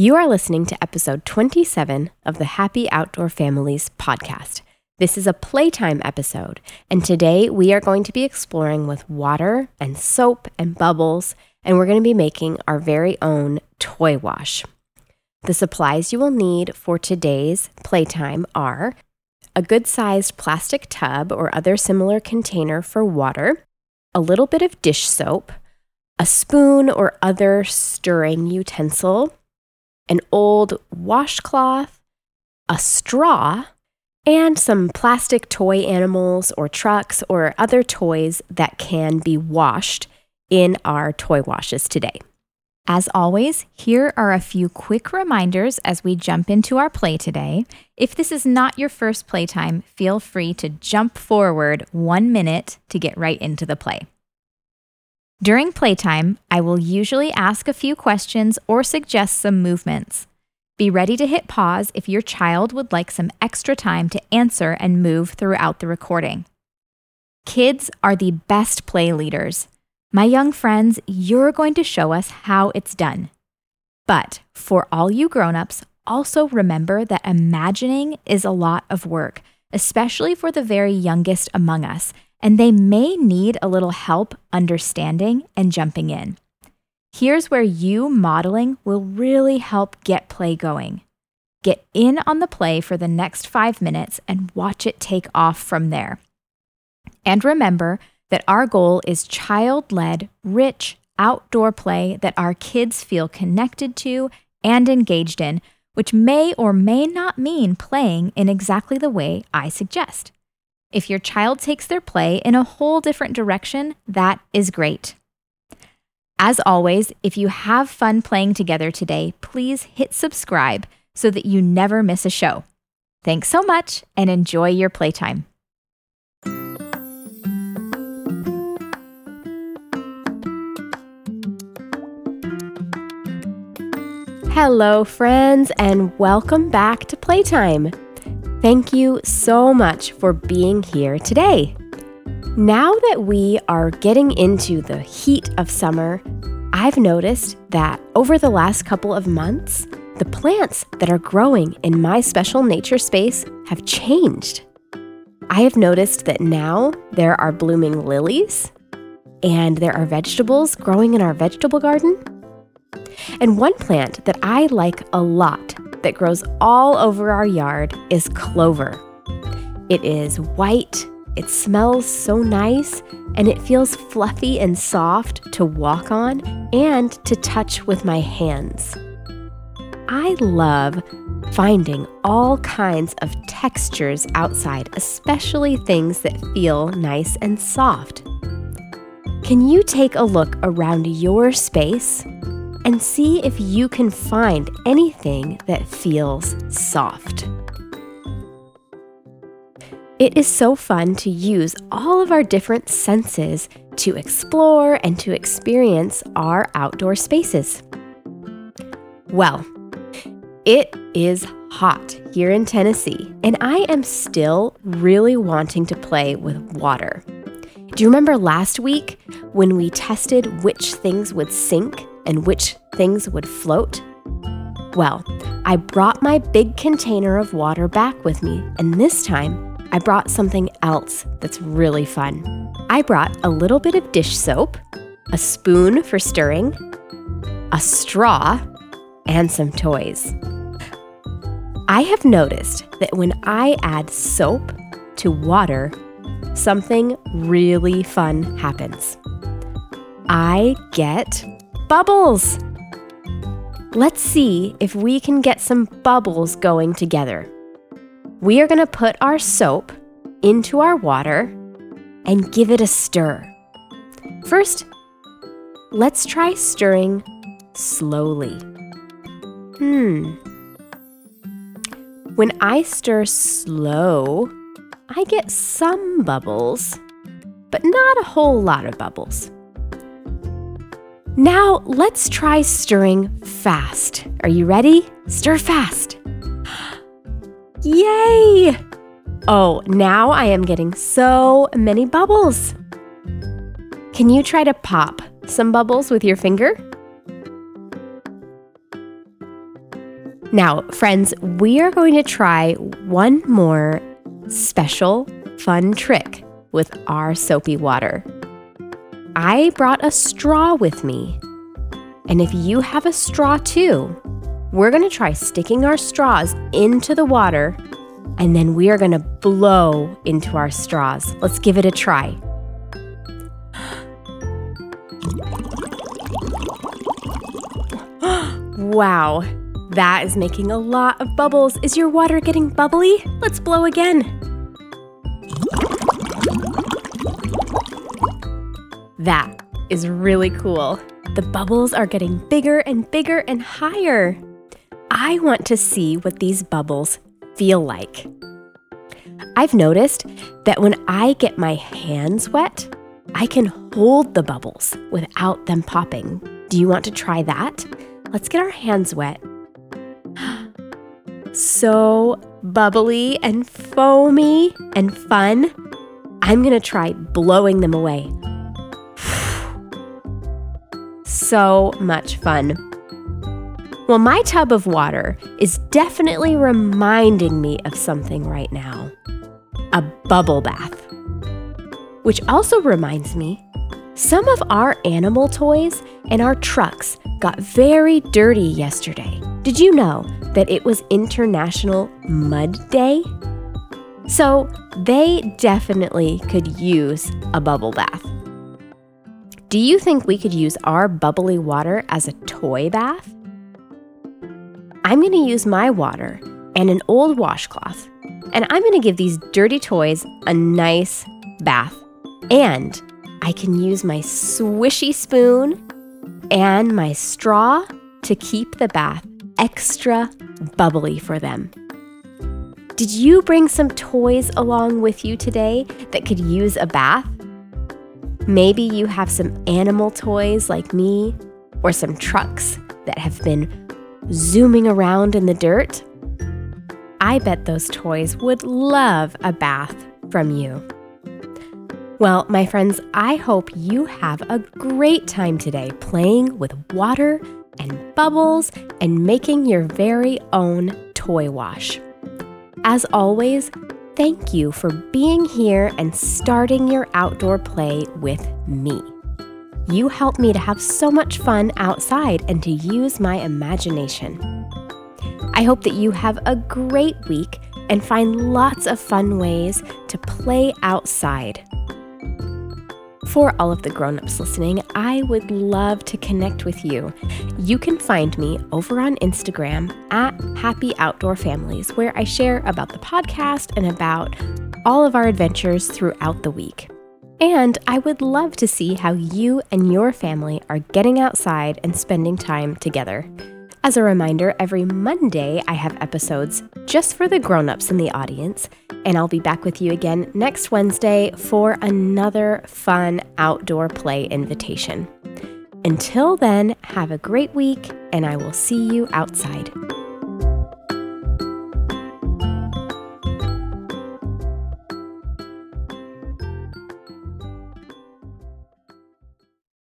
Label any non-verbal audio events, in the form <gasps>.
You are listening to episode 27 of the Happy Outdoor Families podcast. This is a playtime episode, and today we are going to be exploring with water and soap and bubbles, and we're going to be making our very own toy wash. The supplies you will need for today's playtime are a good sized plastic tub or other similar container for water, a little bit of dish soap, a spoon or other stirring utensil, an old washcloth, a straw, and some plastic toy animals or trucks or other toys that can be washed in our toy washes today. As always, here are a few quick reminders as we jump into our play today. If this is not your first playtime, feel free to jump forward one minute to get right into the play. During playtime, I will usually ask a few questions or suggest some movements. Be ready to hit pause if your child would like some extra time to answer and move throughout the recording. Kids are the best play leaders. My young friends, you're going to show us how it's done. But for all you grown-ups, also remember that imagining is a lot of work, especially for the very youngest among us, and they may need a little help understanding and jumping in. Here's where you modeling will really help get play going. Get in on the play for the next five minutes and watch it take off from there. And remember that our goal is child led, rich, outdoor play that our kids feel connected to and engaged in, which may or may not mean playing in exactly the way I suggest. If your child takes their play in a whole different direction, that is great. As always, if you have fun playing together today, please hit subscribe so that you never miss a show. Thanks so much and enjoy your playtime. Hello, friends, and welcome back to Playtime. Thank you so much for being here today. Now that we are getting into the heat of summer, I've noticed that over the last couple of months, the plants that are growing in my special nature space have changed. I have noticed that now there are blooming lilies and there are vegetables growing in our vegetable garden and one plant that I like a lot that grows all over our yard is clover. It is white, it smells so nice, and it feels fluffy and soft to walk on and to touch with my hands. I love finding all kinds of textures outside, especially things that feel nice and soft. Can you take a look around your space and see if you can find anything that feels soft. It is so fun to use all of our different senses to explore and to experience our outdoor spaces. Well, it is hot here in Tennessee, and I am still really wanting to play with water. Do you remember last week when we tested which things would sink and which things would float? Well, I brought my big container of water back with me, and this time I brought something else that's really fun. I brought a little bit of dish soap, a spoon for stirring, a straw, and some toys. I have noticed that when I add soap to water, something really fun happens. I get bubbles. Let's see if we can get some bubbles going together. We are going to put our soap into our water and give it a stir. First, let's try stirring slowly. Hmm. When I stir slow, I get some bubbles, but not a whole lot of bubbles. Now let's try stirring fast. Are you ready? Stir fast. <gasps> Yay! Oh, now I am getting so many bubbles. Can you try to pop some bubbles with your finger? Now, friends, we are going to try one more special fun trick with our soapy water. I brought a straw with me. And if you have a straw too, we're going to try sticking our straws into the water and then we are going to blow into our straws. Let's give it a try. <gasps> wow, that is making a lot of bubbles. Is your water getting bubbly? Let's blow again. That is really cool. The bubbles are getting bigger and bigger and higher. I want to see what these bubbles feel like. I've noticed that when I get my hands wet, I can hold the bubbles without them popping. Do you want to try that? Let's get our hands wet. <gasps> So bubbly and foamy and fun. I'm going to try blowing them away. So much fun. Well, my tub of water is definitely reminding me of something right now a bubble bath. Which also reminds me some of our animal toys and our trucks got very dirty yesterday. Did you know that it was International Mud Day? So they definitely could use a bubble bath. Do you think we could use our bubbly water as a toy bath? I'm going to use my water and an old washcloth, and I'm going to give these dirty toys a nice bath. And I can use my swishy spoon and my straw to keep the bath extra bubbly for them. Did you bring some toys along with you today that could use a bath? Maybe you have some animal toys like me, or some trucks that have been zooming around in the dirt? I bet those toys would love a bath from you. Well, my friends, I hope you have a great time today playing with water and bubbles and making your very own toy wash. As always, thank you for being here and starting your outdoor play with me. You help me to have so much fun outside and to use my imagination. I hope that you have a great week and find lots of fun ways to play outside. For all of the grown-ups listening, I would love to connect with you. You can find me over on Instagram at Happy Outdoor Families, where I share about the podcast and about all of our adventures throughout the week. And I would love to see how you and your family are getting outside and spending time together. As a reminder, every Monday I have episodes just for the grown-ups in the audience, and I'll be back with you again next Wednesday for another fun outdoor play invitation. Until then, have a great week, and I will see you outside.